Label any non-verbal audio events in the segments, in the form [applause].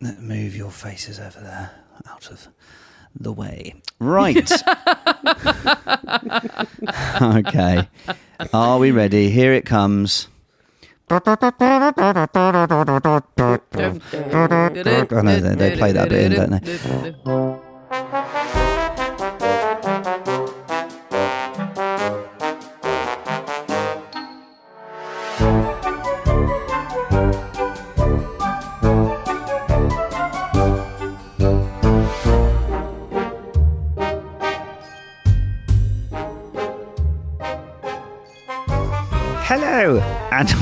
Move your faces over there, out of the way. [laughs] Right. okay. Are we ready? Here it comes. I know oh, they, they play that bit in, don't they?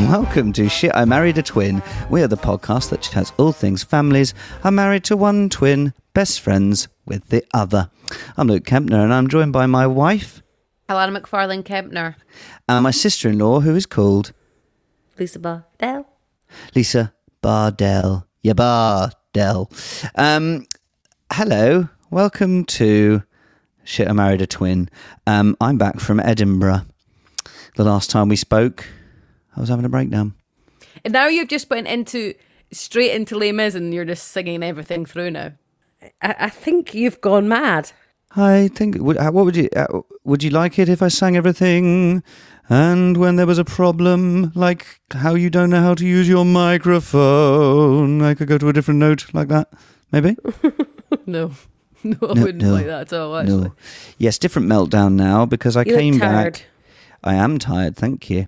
Welcome to Shit I Married a Twin. We are the podcast that has all things families are married to one twin, best friends with the other. I'm Luke Kempner and I'm joined by my wife Alana McFarlane Kempner. and my sister-in-law who is called Lisa Bardell. Lisa Bardell. Yeah, Bardell. Um, hello, welcome to Shit I Married a Twin. Um, I'm back from Edinburgh. The last time we spoke, I was having a breakdown. And now you've just went into straight into Les Mis and you're just singing everything through now. I, I think you've gone mad. I think. would- uh, What would you? Uh, would you like it if I sang everything? And when there was a problem, like how you don't know how to use your microphone, I could go to a different note like that. Maybe. [laughs] No. [laughs] No, I No, wouldn't no, like that at all, actually. No. Yes, different meltdown now because I You came look back. I am tired, thank you.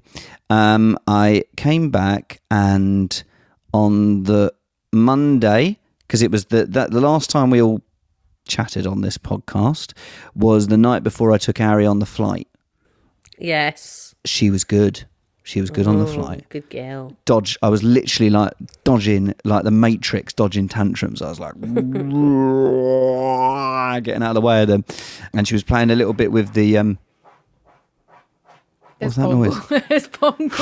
Um, I came back and on the Monday, because it was the that the last time we all chatted on this podcast was the night before I took Ari on the flight. Yes. She was good. She was good on the flight. Good girl. Dodge. I was literally like dodging, like the Matrix, dodging tantrums. I was like [laughs] getting out of the way of them, and she was playing a little bit with the um, It's that noise? it's Pongo.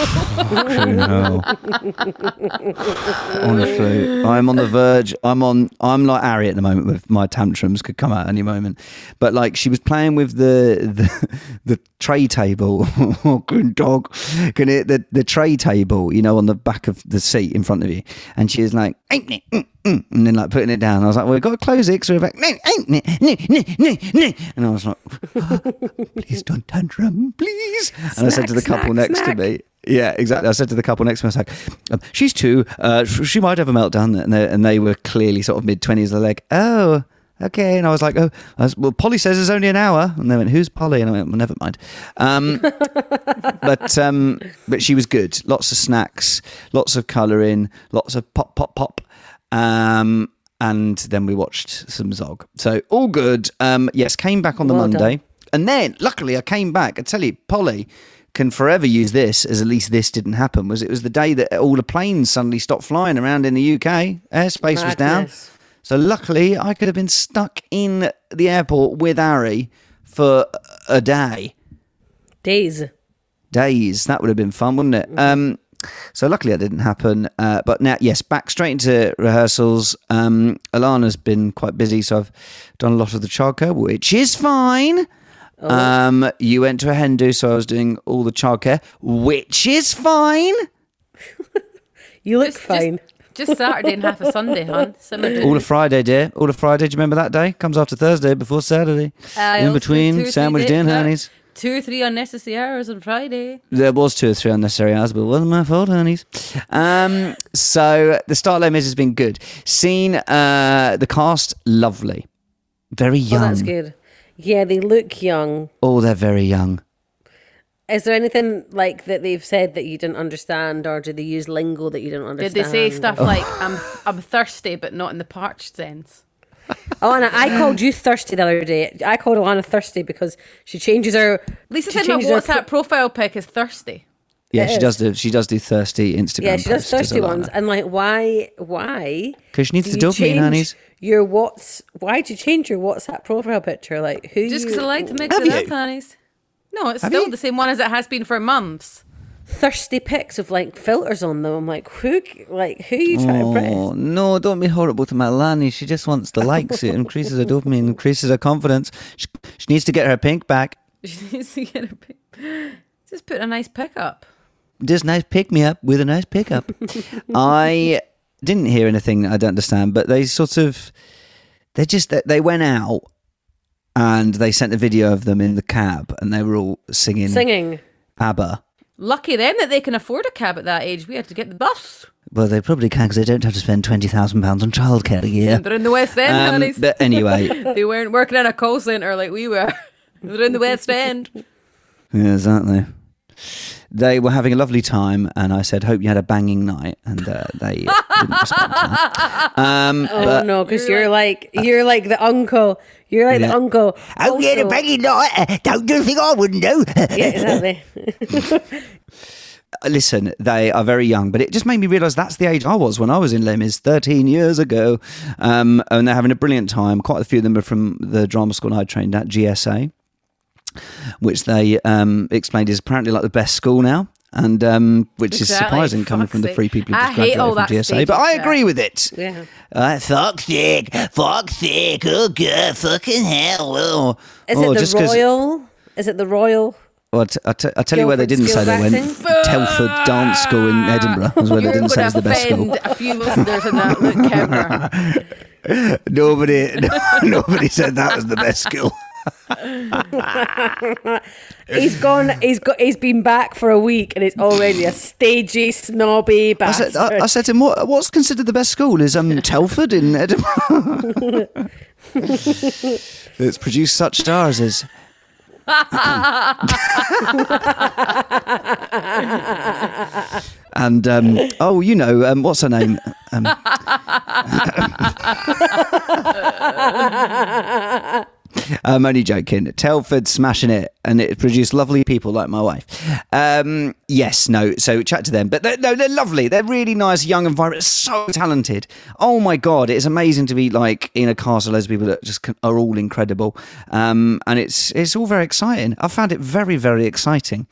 [laughs] Honestly, I'm on the verge. I'm on. I'm like Ari at the moment with my tantrums could come out any moment. But like she was playing with the the, the tray table. [laughs] oh, good dog. Can it the the tray table? You know, on the back of the seat in front of you, and she was like, ain't it? Mm, mm," and then like putting it down. I was like, well, we've got to close it because we're back. No, it? No, no, no, no. And I was like, [laughs] please don't tantrum, please. And I said to the couple next snack. to me, yeah, exactly. I said to the couple next to me, I was like, um, she's two. Uh, she might have a meltdown. And they, and they were clearly sort of mid 20s. They're like, oh, okay. And I was like, oh, was, well, Polly says it's only an hour. And they went, who's Polly? And I went, well, never mind. Um, [laughs] but, um, but she was good. Lots of snacks, lots of colouring, lots of pop, pop, pop. Um, and then we watched some Zog. So all good. Um, yes, came back on the Well done. Monday. And then, luckily, I came back. I tell you, Polly can forever use this as at least this didn't happen. Was it was the day that all the planes suddenly stopped flying around in the UK? Airspace was down. So luckily, I could have been stuck in the airport with Ari for a day, Days. days. That would have been fun, wouldn't it? Um, so luckily that didn't happen. Uh, but now, yes, back straight into rehearsals. Um, Alana's been quite busy, so I've done a lot of the childcare, which is fine. Um, you went to a hen do, so I was doing all the childcare, which is fine. [laughs] You look Just- just- fine. Just Saturday and half a Sunday, hon. [laughs] Simmer. All of Friday, dear. All of Friday. Do you remember that day? Comes after Thursday, before Saturday. Aye, In between, two or three sandwich days, in, yeah. honeys. Two or three unnecessary hours on Friday. There was two or three unnecessary hours, but it wasn't my fault, honeys. Um, so the start Les Mis has been good. Seen uh, the cast, lovely, very young. Oh, young. that's good. Yeah, they look young. Oh, they're very young. Is there anything like that they've said that you didn't understand, or do they use lingo that you didn't understand? Did they say stuff like "I'm I'm thirsty," but not in the parched sense? Oh, and I called you thirsty the other day. I called Alana thirsty because she changes her. Lisa she said my changes her WhatsApp profile pic is thirsty. Yeah, It she is. does do. She does do thirsty Instagram. Yeah, she does posts, thirsty a ones, and like, why? Why? Because she needs to do the you dopamine, change honeys. Your what's? Why'd you change your WhatsApp profile picture? Like, who? Just because I like to mix Have it up, you? honey's. No, it's Have still you? the same one as it has been for months. Thirsty pics of like filters on them. I'm like, who? Like, who are you trying to impress? Oh no! Don't be horrible to Melanie. She just wants the likes. It increases her dopamine, increases her confidence. She, she needs to get her pink back. [laughs] She needs to get her pink. Just put a nice pic up. Just nice pick me up with a nice pickup. [laughs] I didn't hear anything I don't understand, but they sort of they just they went out and they sent a video of them in the cab and they were all singing, Singing. ABBA. Lucky them that they can afford a cab at that age. We had to get the bus. Well, they probably can because they don't have to spend twenty thousand pounds on childcare a year. They're in the West End, Um, but anyway, [laughs] They weren't working in a call centre like we were. [laughs] They're in the West End. Yeah, exactly. They were having a lovely time, and I said, "Hope you had a banging night." And uh, they didn't respond to that. Um, Oh but no, because you're like you're like the uncle. You're like Yeah. the uncle. oh, yeah, the Also- banging night. uh, Don't you think I wouldn't do? Yeah, exactly. [laughs] Listen, they are very young, but it just made me realise that's the age I was when I was in Les Mis 13 years ago. Um, and they're having a brilliant time. Quite a few of them are from the drama school I trained at, GSA, which they um, explained is apparently like the best school now. And um, which is Exactly. surprising coming from the three people who just graduated from GSA. But I agree with it. Yeah. Uh, fuck's sake, fuck's sake, oh god, fucking hell. Oh, Is oh, it the royal? Is it the royal? Well, I t- I t- I tell you where they didn't say they went. Telford Dance School in Edinburgh was where they [laughs] didn't say it's the best school. a few listeners in that look [laughs] camera. Nobody, [laughs] nobody said that was the best school. [laughs] He's gone. He's got. He's been back for a week, and it's already a stagey, snobby I bastard. said, I, I said to him, what, "What's considered the best school? Is um Telford in Edinburgh? [laughs] it's produced such stars as." and um, oh, you know, um, what's her name? Um, [laughs] [laughs] I'm only joking. Telford smashing it, and it produced lovely people like my wife. Um, yes, no. So chat to them, but they're, no, they're lovely. They're really nice, young, and vibrant. So talented. Oh my god, it's amazing to be like in a cast of those people that just can, are all incredible. Um, and it's it's all very exciting. I found it very very exciting.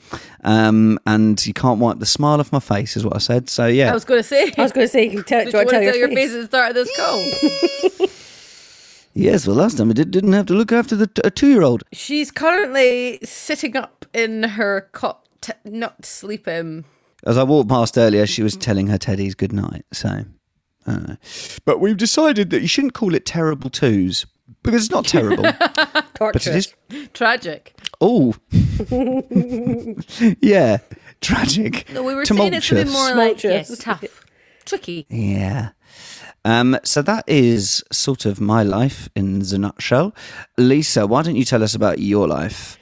Um, and you can't wipe the smile off my face, is what I said. So yeah, I was going to say. I was going to say, can you tell, Did do you you want want to to tell your face? face at the start of this call? [laughs] yes. Well, last time I did, didn't have to look after the a two year old. She's currently sitting up in her cot, t- not sleeping. As I walked past earlier, she was telling her teddies good night. So, uh, but we've decided that you shouldn't call it terrible twos because it's not terrible, [laughs] but it is. Tragic. Oh, [laughs] yeah, tragic. No, we were saying it's a bit tumultuous. more like Tumultuous. yes, tough, tricky. Yeah. Um, so that is sort of my life in the nutshell. Lisa, why don't you tell us about your life?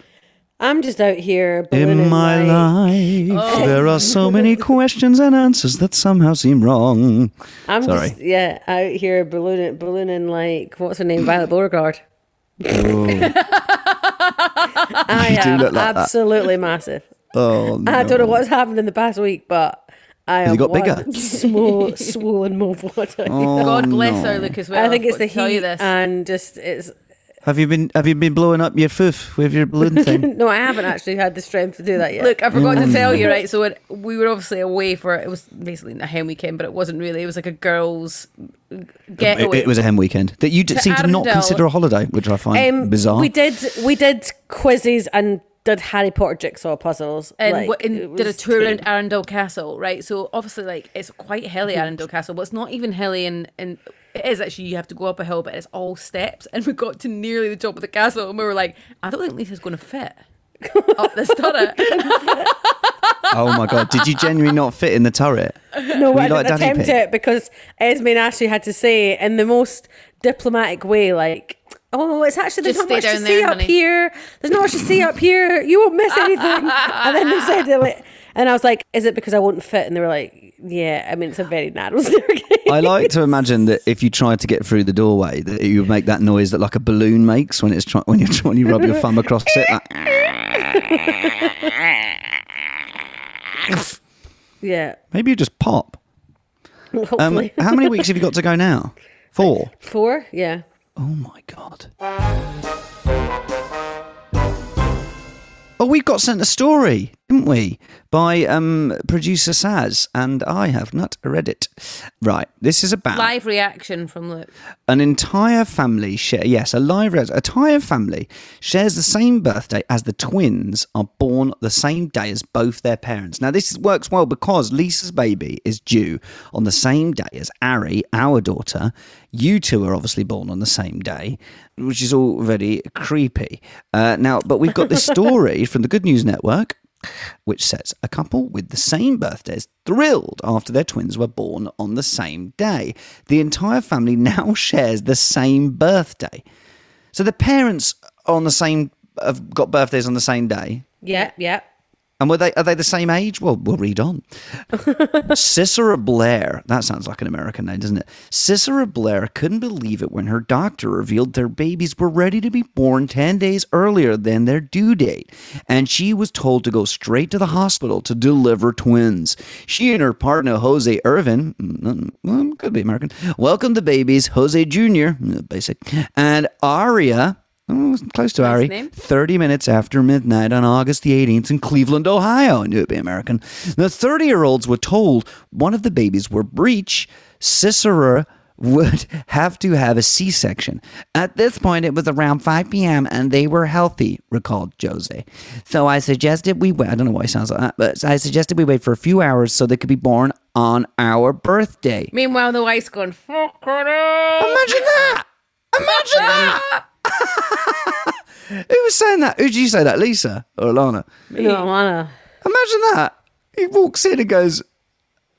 I'm just out here In my like, life, there are so many [laughs] questions and answers that somehow seem wrong. I'm Sorry. just yeah out here ballooning, ballooning like what's her name, Violet Beauregarde. [laughs] I You am like that. absolutely massive. Oh, no. I don't know what's happened in the past week, but I you am got one bigger? [laughs] small, swollen move. What I, Oh, God bless no. our Luke as well. I think I've it's got the to tell you heat this. and just it's. Have you been Have you been blowing up your foof with your balloon [laughs] thing? No, I haven't actually had the strength to do that yet. Look, I forgot Mm. to tell you, right? So it, we were obviously away for it was basically a hen weekend, but it wasn't really. It was like a girls' it, getaway. it was a hen weekend that you d- To seem to not consider a holiday, which I find um, bizarre. we did we did quizzes and did Harry Potter jigsaw puzzles and, like, w- it and did a tour tame. around Arundel Castle, right? So obviously, like it's quite hilly mhm. Arundel Castle, but it's not even hilly, and and it is actually you have to go up a hill, but it's all steps. And [laughs] we got to nearly the top of the castle, and we were like, I don't think Lisa's going to fit. up this [laughs] turret. Oh my god! Did you genuinely not fit in the turret? No, Were I didn't Danny attempt Pig? it because Esme and Ashley had to say in the most diplomatic way, like, "Oh, it's actually there's Just not stay much to down see there, up honey." here. There's not much to see up here. You won't miss [laughs] anything." and then they said it, like, and I was like, "Is it because I won't fit?" And they were like, "Yeah, I mean, it's a very narrow [laughs] staircase." I like to imagine that if you tried to get through the doorway, that you would make that noise that like a balloon makes when it's try- when you when you rub your thumb across it. Like, [laughs] yeah, maybe you just pop. Um, how many weeks have you got to go now? Four. four. Yeah, Oh my god. Oh, we got sent a story, didn't we? By um, producer Saz, and I have not read it. Right, this is about Live reaction from Luke. an entire family share. Yes, a live res- entire family shares the same birthday as the twins are born the same day as both their parents. Now, this works well because Lisa's baby is due on the same day as Ari, our daughter. You two are obviously born on the same day, which is all very creepy. Uh, now, but we've got this [laughs] story from the Good News Network which says a couple with the same birthdays thrilled after their twins were born on the same day. The entire family [laughs] now shares the same birthday. So the parents are on the same have got birthdays on the same day. yeah, yeah. And were they are they the same age? Well, we'll read on. Cicera Blair, that sounds like an American name, doesn't it? Cicera Blair couldn't believe it when her doctor revealed their babies were ready to be born 10 days earlier than their due date. And she was told to go straight to the hospital to deliver twins. She and her partner, Jose Irvin, mm, mm, could be American, welcomed the babies, Jose Jr., mm, basic, and Aria. Oh, close to Ari. name. 30 minutes after midnight on August the 18th in Cleveland, Ohio. I knew it'd be American. The 30 year olds were told one of the babies were breech. Cicera would [laughs] have to have a C section. At this point, it was around 5 p.m. and they were healthy, recalled Jose. So I suggested we wait. I don't know why it sounds like that, but I suggested we wait for a few hours so they could be born on our birthday. Meanwhile, the wife's going, fuck it up. Imagine that! Imagine that! Who was saying that? Who did you say that? Lisa or Alana? No, Alana. Imagine that. He walks in and goes,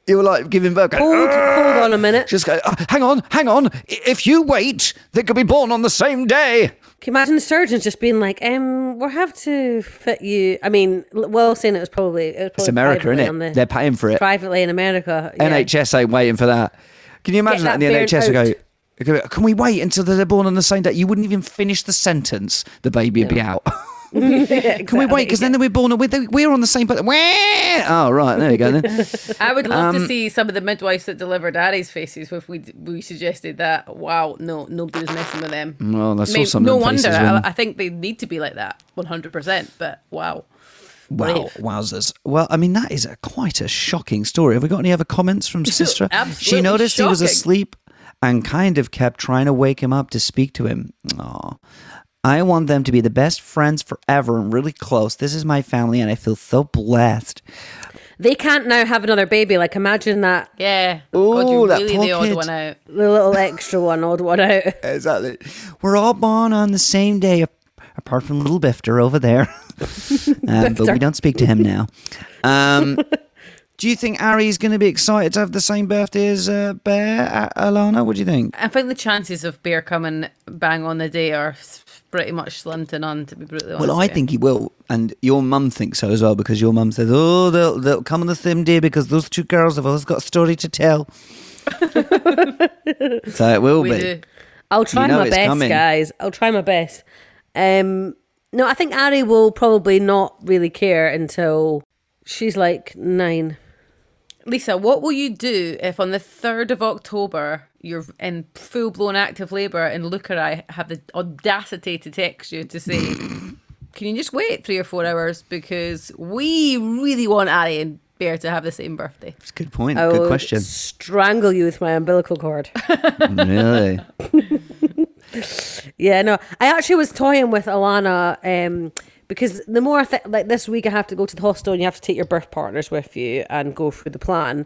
you were like giving birth. going, Hold, hold on a minute. Just go, "Oh, hang on, hang on. If you wait, they could be born on the same day. Can you imagine the surgeons just being like, um, we'll have to fit you. I mean, well, saying it was probably, it was probably It's America, innit? on the- They're paying for it. privately in America. yeah. NHS ain't waiting for that. Can you imagine that, that in the NHS? would out. go, can we wait until they're born on the same day? You wouldn't even finish the sentence. The baby would be out. [laughs] [laughs] Can we wait? Because then we're born. We're, we're on the same. But oh right, there you go. Then [laughs] I would love Um, to see some of the midwives that delivered Ari's faces if we we suggested that. Wow, no, nobody was messing with them. well, I saw Maybe- some. of no wonder. faces I, I think they need to be like that, one hundred percent. But wow, Wow, Brave. wowzers. Well, I mean, that is a, quite a shocking story. Have we got any other comments from Sistra? she Absolutely noticed he was asleep and kind of kept trying to wake him up to speak to him. Aw. I want them to be the best friends forever and really close. This is my family, and I feel so blessed. They can't now have another baby. Like, imagine that yeah. Ooh, God, you're that really the odd kid. one out. the little extra one, odd one out. [laughs] Exactly. We're all born on the same day, apart from little Bifter over there. [laughs] um, but we don't speak to him now. Um, [laughs] do you think Ari's going to be excited to have the same birthday as uh, Bear, Alana? What do you think? I think the chances of Bear coming bang on the day are pretty much slim to none. To be brutally honest. Well, I with you. think he will, and your mum thinks so as well because your mum says, "Oh, they'll they'll come on the same day because those two girls have always got a story to tell." [laughs] so it will we be. do. I'll try know my best, coming. guys. I'll try my best. Um, no, I think Ari will probably not really care until she's like nine. Lisa, what will you do if on the 3rd of October you're in full blown active labour and Luke or I have the audacity to text you to say, [laughs] can you just wait three or four hours because we really want Ari and Bear to have the same birthday? It's a good point. I Good question. Strangle you with my umbilical cord. [laughs] really? [laughs] Yeah, no. I actually was toying with Alana um, because the more I th- like this week, I have to go to the hostel and you have to take your birth partners with you and go through the plan.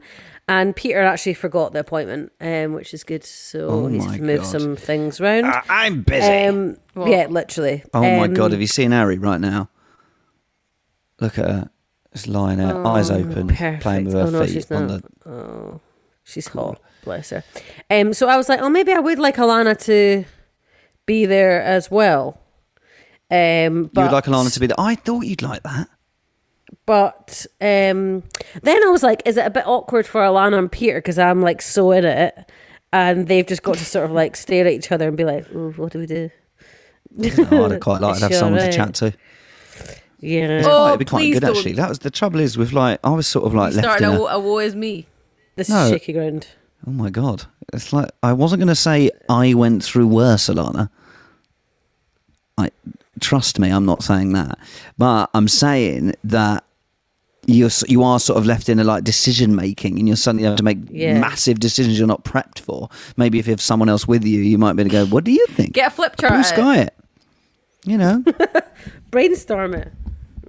And Peter actually forgot the appointment, um, which is good. So Oh he's moved God. some things around. I'm busy. Um, yeah, literally. oh my Um, god, have you seen Ari right now? Look at her. Just lying there, eyes open, playing with her oh, no, feet she's on not. the. Oh, she's hot. Bless her. Um, so I was like, oh, maybe I would like Alana to be there as well. Um, but you would like Alana to be there. I thought you'd like that. But um, then I was like, is it a bit awkward for Alana and Peter because I'm like so in it, and they've just got to sort of like [laughs] stare at each other and be like, oh, what do we do? Oh, I'd quite [laughs] like to have Sure, someone to chat to. Yeah, Oh, It'd be quite please good don't. actually. That was the trouble is with like I was sort of like left Starting in a, a, a woe is me. this no. is shaky ground. Oh my god! It's like I wasn't going to say I went through worse, Alana. I trust me, I'm not saying that, but I'm saying that you're you are sort of left in a like decision making, and you're suddenly have to make Yeah. massive decisions you're not prepped for. Maybe if you have someone else with you, you might be able to go, "What do you think?" Get a flip chart. Blue sky it. You know? [laughs] Brainstorm it.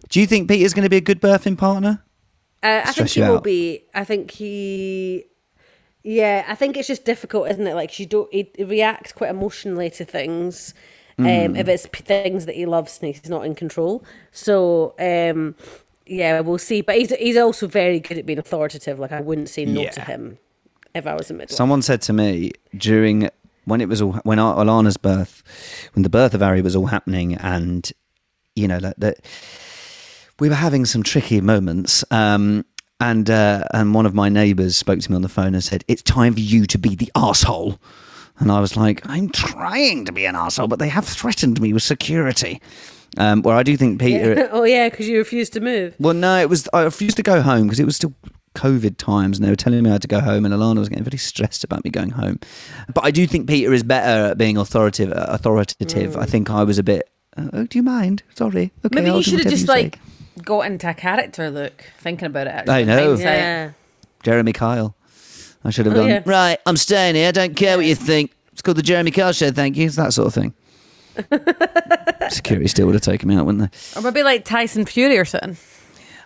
do you think Peter's going to be a good birthing partner? Uh, I think he will out. be. I think he. Yeah, I think it's just difficult, isn't it? Like you don't. He, he reacts quite emotionally to things. Um, Mm. if it's p- things that he loves and he's not in control. So um, yeah, we'll see. But he's he's also very good at being authoritative. Like I wouldn't say no to him if I was a midwife. Someone said to me during when it was all when Al- Alana's birth, when the birth of Ari was all happening, and you know that, that we were having some tricky moments. Um, and uh, and one of my neighbours spoke to me on the phone and said, "It's time for you to be the asshole." And I was like, "I'm trying to be an asshole, but they have threatened me with security." Um, where I do think Peter, [laughs] oh yeah, because you refused to move. well, no, it was I refused to go home because it was still COVID times, and they were telling me I had to go home, and Alana was getting very stressed about me going home. But I do think Peter is better at being authoritative. Authoritative. I think I was a bit. Oh, do you mind? Sorry. Okay, Maybe I'll you should have just say." like got into a character look, thinking about it. Actually, I know. Yeah. Jeremy Kyle. I should have Oh, gone. yeah. Right, I'm staying here. I don't care what you think. It's called the Jeremy Kyle Show. Thank you. It's that sort of thing. [laughs] Security still would have taken me out, wouldn't they? Or maybe like Tyson Fury or something.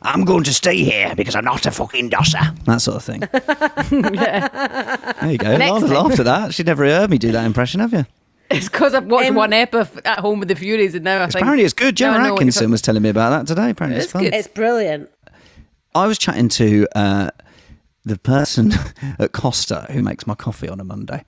I'm going to stay here because I'm not a fucking dosser. That sort of thing. [laughs] yeah. There you go. Next Lana time. laughed at that. She'd never heard me do that impression, have you? It's because I've watched Um, one ep of At Home with the Furys, and now I think Apparently it's good. now I Gemma know Atkinson was telling me about that today. Apparently it's, It's fun. good. It's brilliant. I was chatting to uh, the person [laughs] at Costa who makes my coffee on a Monday.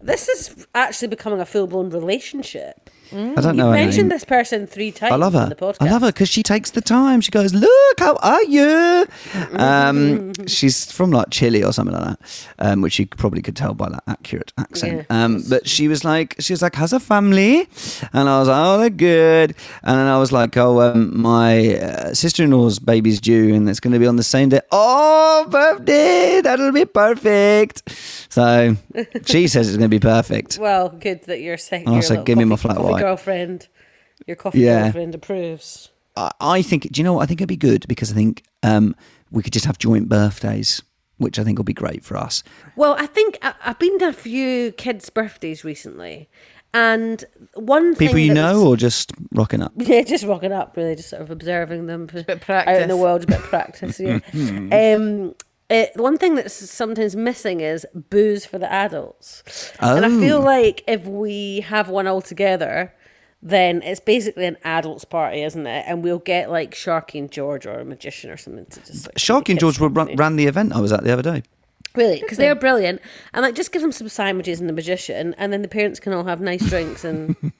This is actually becoming a full blown relationship. I don't know You've mentioned this person three times. I love On her. the podcast. I love her because she takes the time. She goes, "Look, how are you?" Um, [laughs] she's from like Chile or something like that, um, which you probably could tell by that accurate accent. Yeah. Um, but she was like, she was like, "How's her family?" And I was like, "Oh, they're good." And then I was like, "Oh, um, my uh, sister-in-law's baby's due, and it's going to be on the same day." Oh, birthday! That'll be perfect. So [laughs] she says it's going to be perfect. Well, good that you're saying. Your so give me my flat white. girlfriend. Your coffee Yeah. girlfriend approves. I- I think. Do you know what? I think it'd be good because I think um, we could just have joint birthdays, which I think will be great for us. Well, I think I, I've been to a few kids' birthdays recently, and one thing People you know, was- or just rocking up. [laughs] yeah, just rocking up, really, just sort of observing them, bit practice out in the world, a bit of [laughs] practice. Yeah. um, uh, one thing that's sometimes missing is booze for the adults, and I feel Oh. like if we have one all together. Then it's basically an adults party, isn't it? And we'll get like Sharky and George or a magician or something to just. Like, Sharky and George were run, company. ran the event I was at the other day. Really, because they're brilliant, and like just give them some sandwiches and the magician, and then the parents can all have nice drinks and [laughs]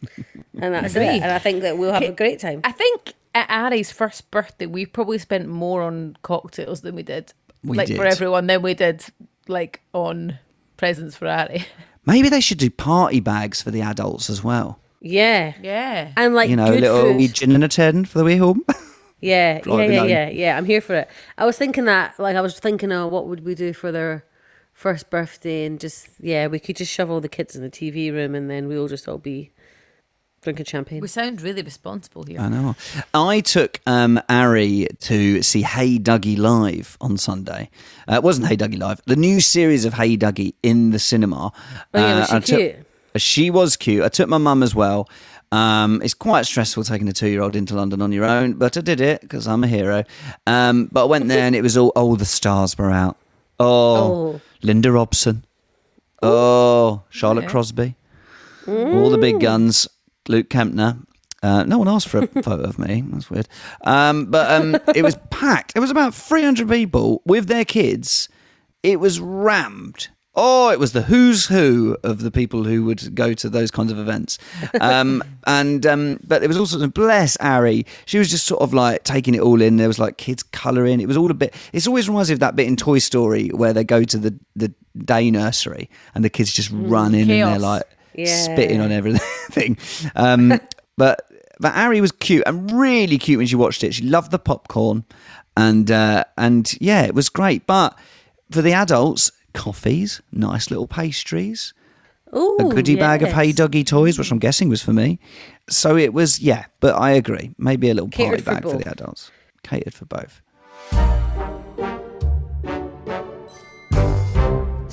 and that's Agree. it. And I think that we'll have a great time. I think at Ari's first birthday, we probably spent more on cocktails than we did, We like for everyone, than we did like on presents for Ari. [laughs] Maybe they should do party bags for the adults as well. Yeah, Yeah, and like you know, a good little food. wee gin and a tin for the way home. [laughs] Yeah, yeah, yeah, home. yeah, yeah. I'm here for it. I was thinking that, like, I was thinking, oh, what would we do for their first birthday? And just, yeah, we could just shove all the kids in the TV room, and then we'll just all be drinking champagne. we sound really responsible here. I know. I took um, Ari to see Hey Duggee live on Sunday. Uh, it wasn't Hey Duggee live. The new series of Hey Duggee in the cinema. Oh, yeah, was Uh, I she took- cute? she was cute. I took my mum as well. Um, it's quite stressful taking a two-year-old into London on your own, but I did it because I'm a hero. Um, but I went there and it was all all the stars were out. Oh, Oh. Linda Robson. Oh, Charlotte Okay. Crosby. All the big guns. Luke Kempner. Uh, no one asked for a [laughs] photo of me. That's weird. Um, but um, it was packed. It was about 300 people with their kids. It was rammed. Oh, it was the who's who of the people who would go to those kinds of events. Um, [laughs] and um, but it was also bless Ari. She was just sort of like taking it all in. There was like kids colouring. It was all a bit. It's always reminds me of that bit in Toy Story where they go to the the day nursery and the kids just run in and they're like Yeah. spitting on everything. [laughs] Um, but but Ari was cute and really cute when she watched it. She loved the popcorn, and uh, and yeah, it was great. But for the adults, coffees, nice little pastries, Ooh, a goodie bag of yes. Hey Duggee toys, which I'm guessing was for me. So it was yeah. But I agree, maybe a little party Catered for bag for, the adults, catered for both.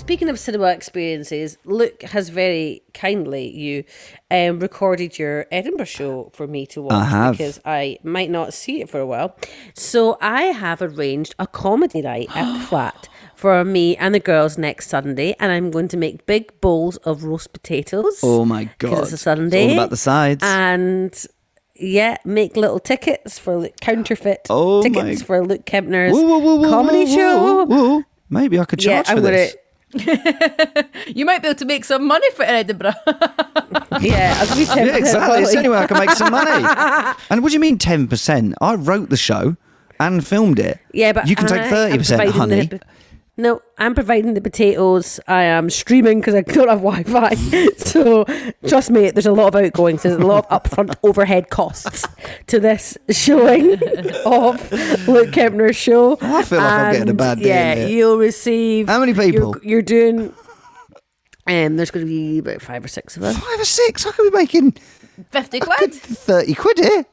Speaking of cinema experiences, Luke has very kindly you um, recorded your Edinburgh show for me to watch I because I might not see it for a while. So I have arranged a comedy night at the [gasps] flat for me and the girls next Sunday, and I'm going to make big bowls of roast potatoes. Oh my god! Because it's a Sunday. all about the sides. And yeah, make little tickets for Luke, counterfeit Oh my- tickets for Luke Kempner's Whoa, whoa, whoa, comedy show. Maybe I could Yeah, charge I'm for gonna. This. [laughs] You might be able to make some money for Edinburgh. [laughs] Yeah, I'll give you 10% Yeah, exactly. It's the only way I can make some money. [laughs] and what do you mean ten percent? I wrote the show and filmed it. Yeah, but you can take I am thirty percent, providing honey. The, no, I'm providing the potatoes. I am streaming because I don't have Wi-Fi. [laughs] so trust me, there's a lot of outgoings. There's a lot of upfront [laughs] overhead costs to this showing [laughs] of Luke Kempner's show. Oh, I feel like I'm getting a bad deal Yeah, here. you'll receive. How many people? You're, you're doing. Um, there's going to be about five or six of us. Five or six? I could we be making 50 quid. thirty quid here.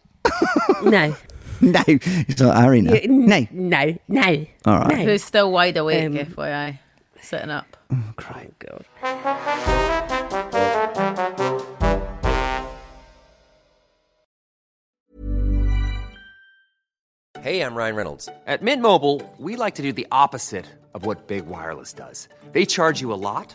No, [laughs] No, it's not Harry now. No, no, no. All right. No. Who's still wide awake, Um, FYI. Sitting up. Oh, great. God. Hey, I'm Ryan Reynolds. At Mint Mobile, we like to do the opposite of what Big Wireless does. They charge you a lot,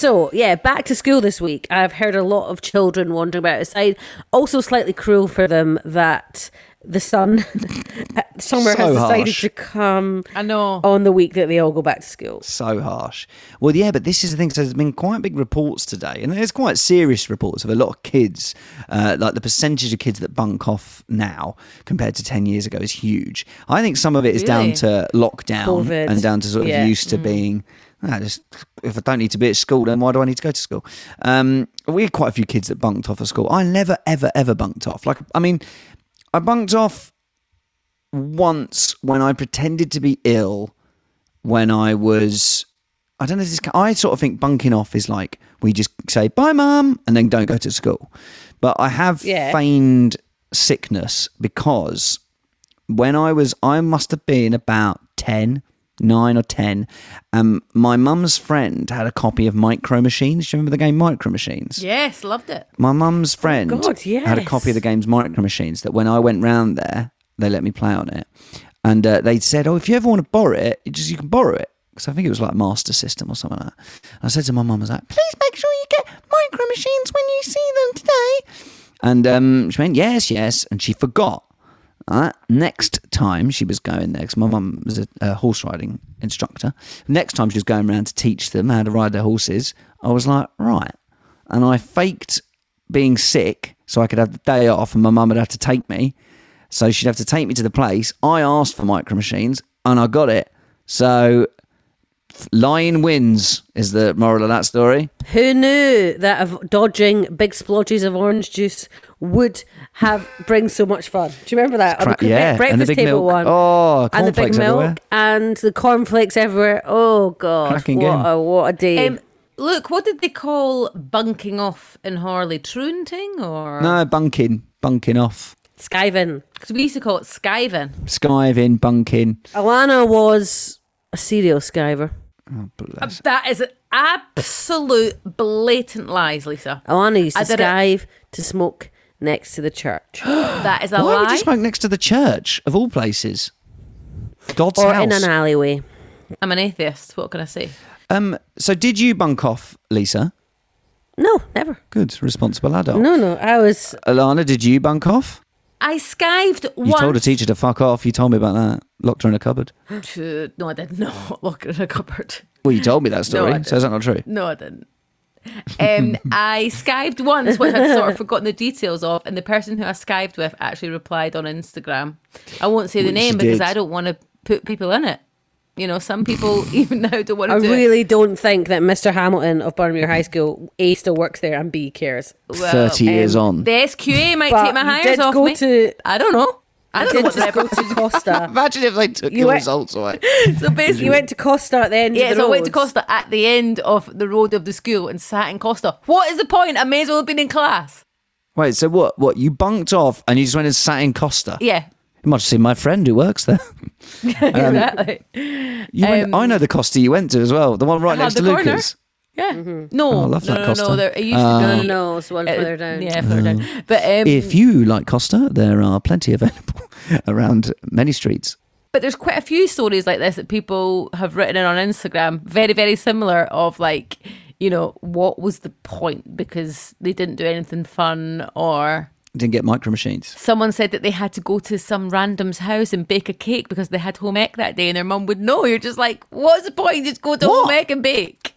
So yeah, back to school this week. I've heard a lot of children wandering about outside. Also, slightly cruel for them that the sun [laughs] summer has decided harsh. to come I know. on the week that they all go back to school. So harsh. Well, yeah, but this is the thing. So there's been quite big reports today, and there's quite serious reports of a lot of kids. Uh, like the percentage of kids that bunk off now compared to ten years ago is huge. I think some of it is down to lockdown COVID. and down to sort of Yeah. Mm. used to being. "Ah, just if I don't need to be at school, then why do I need to go to school? Um, we had quite a few kids that bunked off of school. I never, ever, ever bunked off. Like, I mean, I bunked off once when I pretended to be ill when I was. I don't know if this. I sort of think bunking off is like we just say bye, mum, and then don't go to school. But I have Yeah. feigned sickness because when I was, I must have been about 10, 9 or 10. Um, my mum's friend had a copy of Micro Machines. Do you remember the game Micro Machines? Yes, loved it. My mum's friend Oh, God, had a copy of the game's Micro Machines that when I went round there, they let me play on it. And uh, they said, oh, if you ever want to borrow it, you just you can borrow it. Because I think it was like Master System or something like that. And I said to my mum, I was like, please make sure you get Micro Machines when you see them today. And um, she went, yes, yes. And she forgot. Alright, Next time she was going there, because my mum was a, a horse riding instructor. Next time she was going around to teach them how to ride their horses, I was like, right. And I faked being sick so I could have the day off and my mum would have to take me. So she'd have to take me to the place. I asked for micro machines and I got it. So f- lying wins is the moral of that story. Who knew that of dodging big splodges of orange juice would have bring so much fun? Do you remember that? Cra- the yeah, breakfast and the big table milk. one. Oh, and the big cornflakes milk everywhere. and the cornflakes everywhere. Oh god, Cracking what game. a what a day! Um, look, what did they call bunking off in Harley? Troonting or No, bunking, bunking off. Skiving. Because we used to call it skiving. Skiving, bunking. Alana was a serial skiver. Bless. That is absolute blatant lies, Lisa. Alana used I to did it. skive to smoke next to the church [gasps] That is a Why would lie. you smoke next to the church of all places? God's or house. in an alleyway. I'm an atheist. What can I say? um. So did you bunk off, Lisa? No, never. Good, responsible adult. No, no. I was. Alana, did you bunk off? I skived You once. told a teacher to fuck off. You told me about that. Locked her in a cupboard. [laughs] No, I did not look in a cupboard. Well, you told me that [laughs] story. I so is that not true? No, I didn't. Um, [laughs] I skived once, which I'd sort of forgotten the details of, and the person who I skived with actually replied on Instagram. I won't say the Which name because. I don't want to put people in it. You know, some people [laughs] even now don't want to I do it. really don't think that Mr. Hamilton of Burnmere High School A still works there and B cares. Well, Thirty um, years on. The SQA might take my you hires did off go me. to- I don't know. I don't know did what just go to Costa. [laughs] Imagine if they took You your went- results away. [laughs] So basically, You went to Costa at the end Yeah, of the so I went to. Costa at the end of the road of the school and sat in Costa. What is the point? I may as well have been in class. Wait, so what? What you bunked off and you just went and sat in Costa? Yeah, You might have seen my friend who works there. [laughs] exactly. You went, I know the Costa you went to as well. The one right Ah, next the to corner. Lucas. Yeah. Mm-hmm. No, Oh, I love no, that no, Costa. no. There, it used Uh, to No, be. no, it's one uh, further down. Yeah, further down. But um, If you like Costa, there are plenty available [laughs] around many streets. But there's quite a few stories like this that people have written in on Instagram, very, very similar of like, you know, what was the point because they didn't do anything fun or Didn't get micro machines. someone said that they had to go to some random's house and bake a cake because they had home ec that day and their mum would know. You're just like, what's the point? Just go to What? home ec and bake.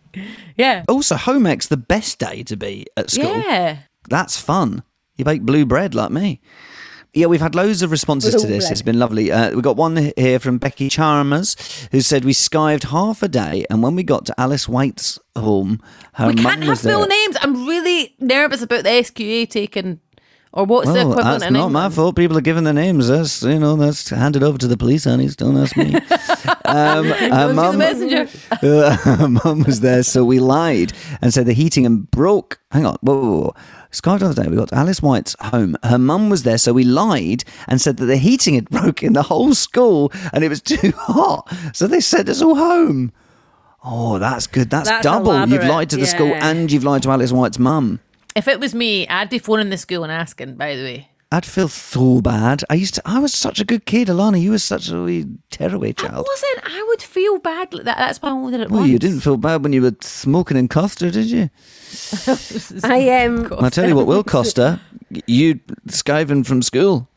Yeah. Also, home ec's the best day to be at school. Yeah. That's fun. You bake blue bread like me. Yeah, we've had loads of responses to this. bread. It's been lovely. Uh, we got one here from Becky Chalmers who said we skived half a day, and when we got to Alice White's home, her we can't have was full names. I'm really nervous about the SQA taking, or what's the Well, equivalent that's not my fault. People are giving their names. That's you know that's handed over to the police, honey. Don't ask me. [laughs] um, her to the mum, messenger. uh, [laughs] her mum was there, so we lied and said the heating and broke. Hang on, whoa, whoa, whoa. Skived the other day. We got to Alice White's home. Her mum was there, so we lied and said that the heating had [laughs] broken in the whole school and it was too hot. So they sent us all home. Oh, that's good. That's, That's double. You've lied to the school and you've lied to Alice White's mum. If it was me, I'd be phoning the school and asking. By the way, I'd feel so bad. I used to. I was such a good kid, Alana. You were such a wee tearaway child. I child. wasn't. I would feel bad. Like that. That's why I only did it Well, once. you didn't feel bad when you were smoking in Costa, did you? [laughs] I um, I'll tell you what will Costa. You skiving from school.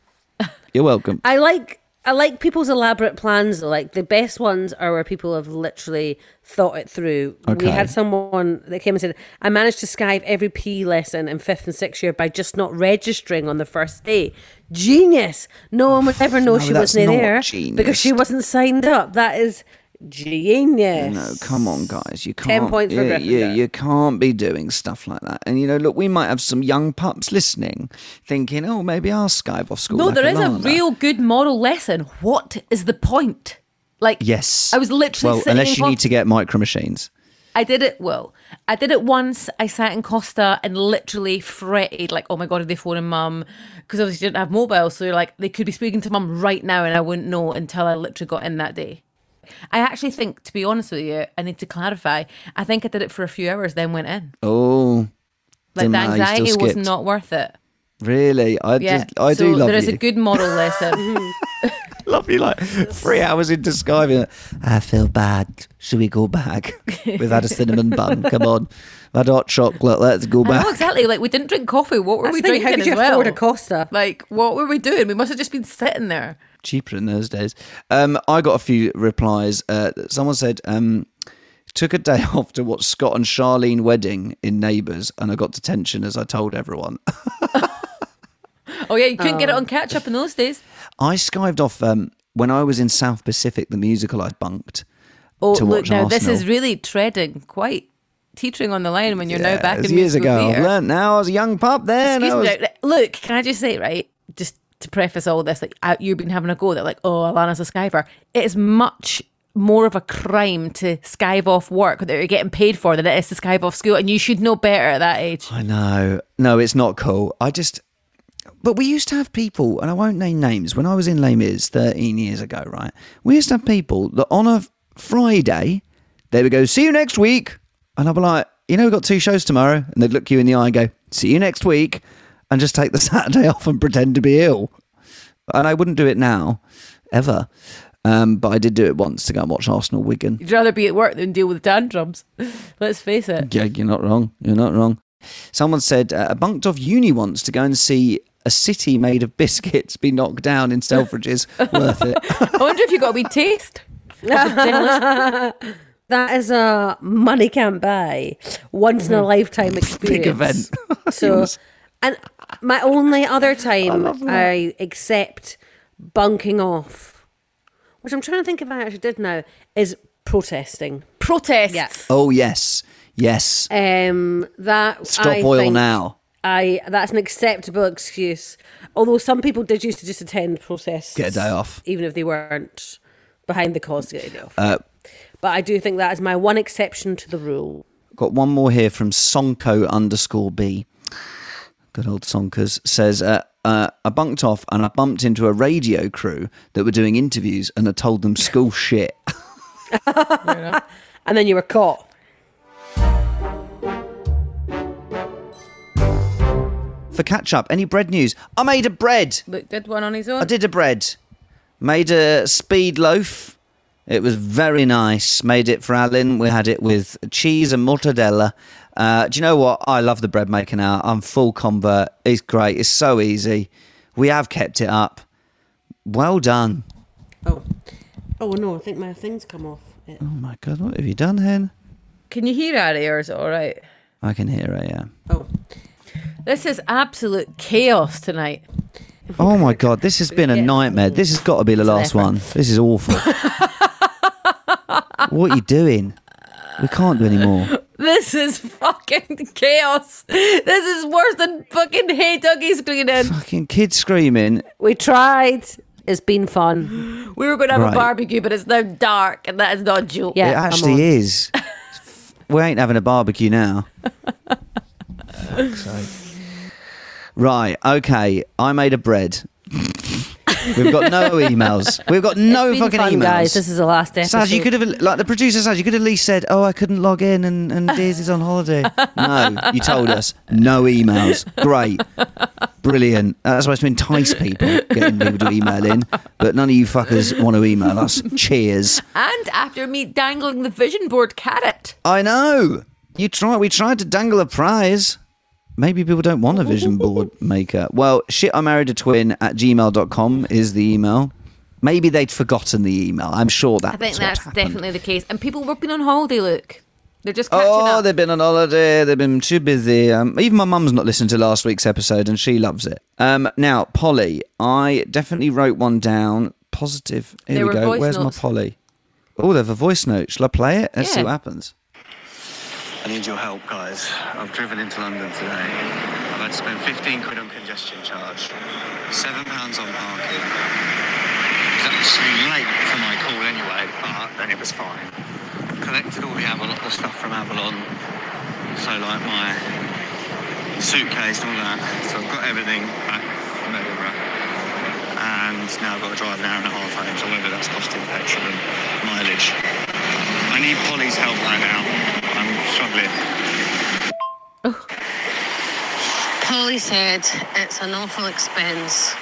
You're welcome. I like I like people's elaborate plans. though. Like the best ones are where people have literally thought it through. Okay. We had someone that came and said, "I managed to skive every PE lesson in fifth and sixth year by just not registering on the first day." Genius! No one would ever know No, she wasn't there genius. because she wasn't signed up. That is genius. No, come on, guys. You can't. points for yeah, yeah, you can't be doing stuff like that. And you know, look, we might have some young pups listening, thinking, "Oh, maybe I'll skive off school." No, like there is a Alana." real good moral lesson. What is the point? Like, Yes. I was literally well, unless you need to get micro machines. I did it. Well, I did it once. I sat in Costa and literally fretted, like, "Oh my god, are they phoning mum?" Because obviously didn't have mobile, so you're like, they could be speaking to mum right now, and I wouldn't know until I literally got in that day. I actually think, to be honest with you, I need to clarify. I think I did it for a few hours, then went in. Oh, Like the matter, you still anxiety was not worth it. Really? I Yeah, just, I so do love there is you. There is a good moral lesson. [laughs] love you like three hours into skiving. I feel bad. Should we go back? [laughs] We've had a cinnamon bun. Come on. We've had hot chocolate. Let's go I back. know exactly. Like we didn't drink coffee. What were That's we the drinking How could you as well? afford a Costa? Like what were we doing? We must have just been sitting there. Cheaper in those days. Um, I got a few replies. Uh, someone said, um, took a day [laughs] off to watch Scott and Charlene wedding in Neighbours, and I got detention as I told everyone. Oh yeah, you couldn't get it on catch up in those days. I skived off um, when I was in South Pacific, the musical I bunked. Oh look, now this is really treading quite teetering on the line when you're now back in years ago. I've learnt now. I was a young pup then. Excuse was- me. Look, can I just say, right, just to preface all this, like you've been having a go that, like, oh, Alana's a skiver. It is much more of a crime to skive off work that you're getting paid for than it is to skive off school, and you should know better at that age. I know. No, it's not cool. I just. But we used to have people, and I won't name names. When I was in Les Mis 13 years ago, right? We used to have people that on a Friday, they would go, see you next week. And I'd be like, you know, we've got two shows tomorrow. And they'd look you in the eye and go, see you next week. And just take the [laughs] Saturday off and pretend to be ill. And I wouldn't do it now, ever. Um, but I did do it once to go and watch Arsenal Wigan. You'd rather be at work than deal with tantrums. [laughs] Let's face it. Yeah, you're not wrong. You're not wrong. Someone said uh, I bunked off uni once to go and see a city made of biscuits be knocked down in Selfridges. Worth it. [laughs] I wonder if you got a wee taste. of the journalist. [laughs] That is a money can't buy, once in a lifetime experience. Big event. [laughs] So, and my only other time I, accept bunking off, which I'm trying to think if I actually did now, is protesting. Protests. Yeah. Oh yes, yes. Um, that Stop I oil think now. I that's an acceptable excuse. Although some people did used to just attend process, Get a day off. even if they weren't behind the cause to get a day off. Uh, but I do think that is my one exception to the rule. Got one more here from Sonko underscore B. Good old Sonkers says, uh, uh, I bunked off and I bumped into a radio crew that were doing interviews and I told them school shit. [laughs] [laughs] And then you were caught. For catch up, any bread news? I made a bread. Luke did one on his own. I did a bread. Made a speed loaf. It was very nice. Made it for Alan. We had it with cheese and mortadella. Uh, do you know what? I love the bread making now. I'm full convert. It's great. It's so easy. We have kept it up. Well done. Oh, oh no! I think my thing's come off. It. Oh my god, what have you done, Hen? Can you hear Ari or is it all right? I can hear her. Yeah. Oh, This is absolute chaos tonight. Oh my god, this has been a nightmare. This has got to be the last one. This is awful. [laughs] what are you doing? We can't do any more. This is fucking chaos. This is worse than fucking Hey Duggee screening. Fucking kids screaming. we tried. It's been fun. We were going to have Right. a barbecue, but it's now dark, and that is not a joke. Yeah, it I'm actually is. [laughs] we ain't having a barbecue now. Fuck's [laughs] sake. Right, okay. I made a bread. We've got no [laughs] emails. We've got no It's been fucking fun, emails. guys. This is the last episode. Saz, you could have, like the producer says, you could have at least said, "Oh, I couldn't log in, and and [laughs] Daisy's on holiday." No, you told us no emails. Great, brilliant. Uh, that's supposed to entice people, getting people to email in, but none of you fuckers want to email us. Cheers. And after me dangling the vision board carrot. I know. You try. We tried to dangle a prize. Maybe people don't want a vision board [laughs] maker. Well, shit, I married a twin at gmail.com is the email. Maybe they'd forgotten the email. I'm sure that I think that's definitely the case. And people have been on holiday, look. They're just catching Oh, up. they've been on holiday. They've been too busy. Um, even my mum's not listened to last week's episode, and she loves it. Um, now, Polly, I definitely wrote one down. Positive. Here There we go. Where's notes. my Polly? Oh, they have a voice note. Shall I play it? Let's see what happens. I need your help, guys. I've driven into London today. I've had to spend 15 quid on congestion charge, seven pounds on parking. It was actually late for my call anyway, but then it was fine. Collected all the Avalon, the stuff from Avalon, so like my suitcase and all that. So I've got everything back from Edinburgh. And now I've got to drive an hour and a half home, so whether that's costing petrol and mileage. I need Polly's help right now. I'm struggling. Polly said it's an awful expense,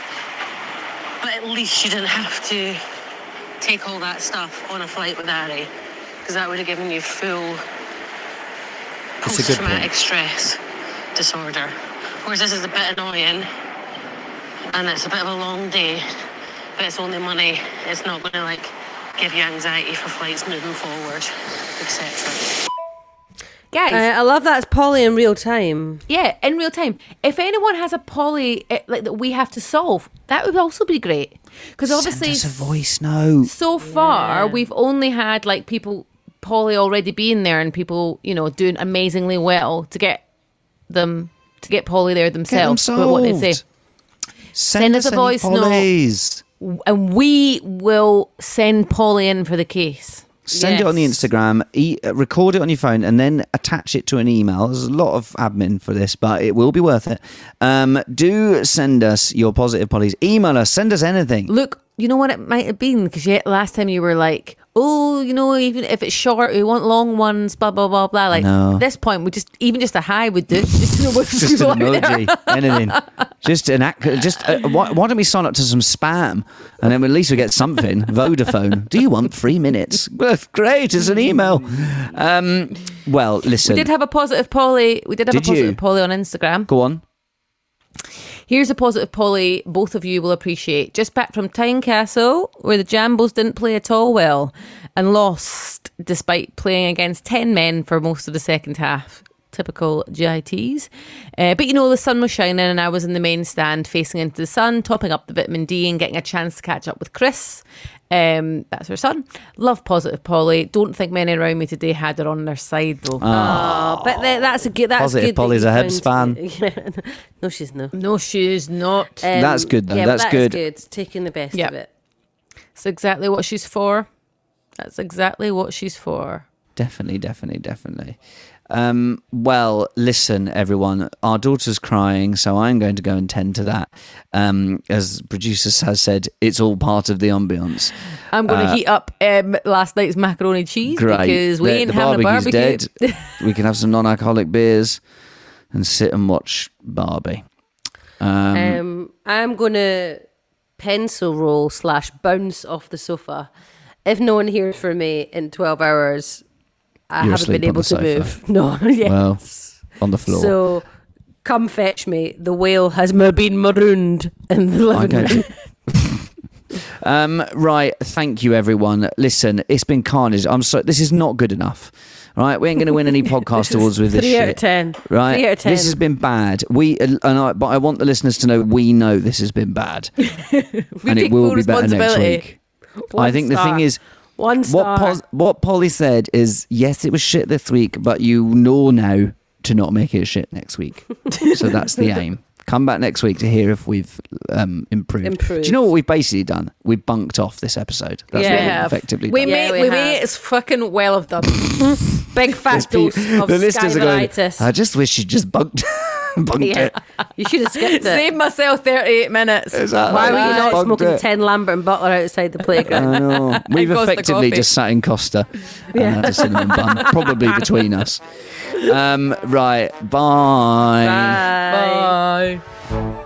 but at least you didn't have to take all that stuff on a flight with Ari, because that would have given you full That's a good post-traumatic stress disorder. Whereas this is a bit annoying, and it's a bit of a long day, but it's only money. It's not going to like give you anxiety for flights moving forward, etc. Guys, Uh, I love that it's Polly in real time. yeah, in real time. If anyone has a poly eh, like that we have to solve, that would also be great. Because obviously, Send us a voice note. so far we've only had like people poly already being there and people you know doing amazingly well to get them to get poly there Get them themselves. But what they say, solved. Send, us a any voice note. polys. and we will send Polly in for the case. Send it on the Instagram, e- uh, record it on your phone, and then attach it to an email. There's a lot of admin for this, but it will be worth it. Um, do send us your positive polys. Email us. Send us anything. Look, you know what it might have been because last time you were like, oh, you know, even if it's short, we want long ones, blah blah blah blah. Like No. at this point, we just even just a high would do. [laughs] Just to know what Just people an emoji, anything. Just an act. Just uh, why, why don't we sign up to some spam, and then at least we get something. [laughs] Vodafone. Do you want three minutes? [laughs] Great. It's an email. Um, well, listen. We did have a positive Polly. We did have Did a positive you? Polly on Instagram. Go on. Here's a positive Polly both of you will appreciate. Just back from Tynecastle, where the Jambos didn't play at all well and lost despite playing against 10 men for most of the second half. Typical GITs. Uh, but you know, the sun was shining and I was in the main stand facing into the sun, topping up the vitamin D and getting a chance to catch up with Chris. Um, that's her son. Love positive Polly. Don't think many around me today had her on their side though. Oh, but th- that's a good. That's Positive good. that Polly's you a Hibs found- [laughs] Yeah. no, she's no. No, she's not. Um, That's good, though. Yeah, but That's that is good. good. Taking the best Yeah. of it. It's exactly what she's for. That's exactly what she's for. Definitely, definitely, definitely. Um, well, listen, everyone. Our daughter's crying, so I'm going to go and tend to that. Um, as producers has said, it's all part of the ambience. I'm going to Uh, heat up um, last night's macaroni cheese Great. because we The- ain't the having a barbecue. dead. [laughs] we can have some non-alcoholic beers and sit and watch Barbie. Um, Um, I'm gonna pencil roll slash bounce off the sofa. If no one hears from me in 12 hours, I You're haven't been able to move. [laughs] No, [laughs] yes. Well, on the floor. So come fetch me. The whale has been marooned in the living room. [laughs] um, right. Thank you, everyone. Listen, it's been carnage. I'm sorry. This is not good enough. Right, we ain't going to win any podcast awards with this Three shit. out of 10. Right, Three out of 10. this has been bad. We and I, but I want the listeners to know we know this has been bad, and it take will full be better next responsibility. week. One I think the thing is, One what star. What Polly said is yes, it was shit this week, but you know now to not make it shit next week. [laughs] so that's the aim. Come back next week to hear if we've um, improved. Improved. Do you know what we've basically done? We've bunked off this episode. That's Yeah. what We we've effectively We done. Yeah, we we, have. may it's fucking well of done. [laughs] Big fat There's dose pe- of the listeners are going. I just wish you just bunked, [laughs] bunked Yeah. it. You should have skipped it. Saved myself 38 minutes. Exactly. Why were you not Bunked smoking it. 10 Lambert and Butler outside the [laughs] playground? I know. [laughs] We've Costa effectively just sat in Costa and had a cinnamon bun, probably between us. Um, right. Bye. Bye.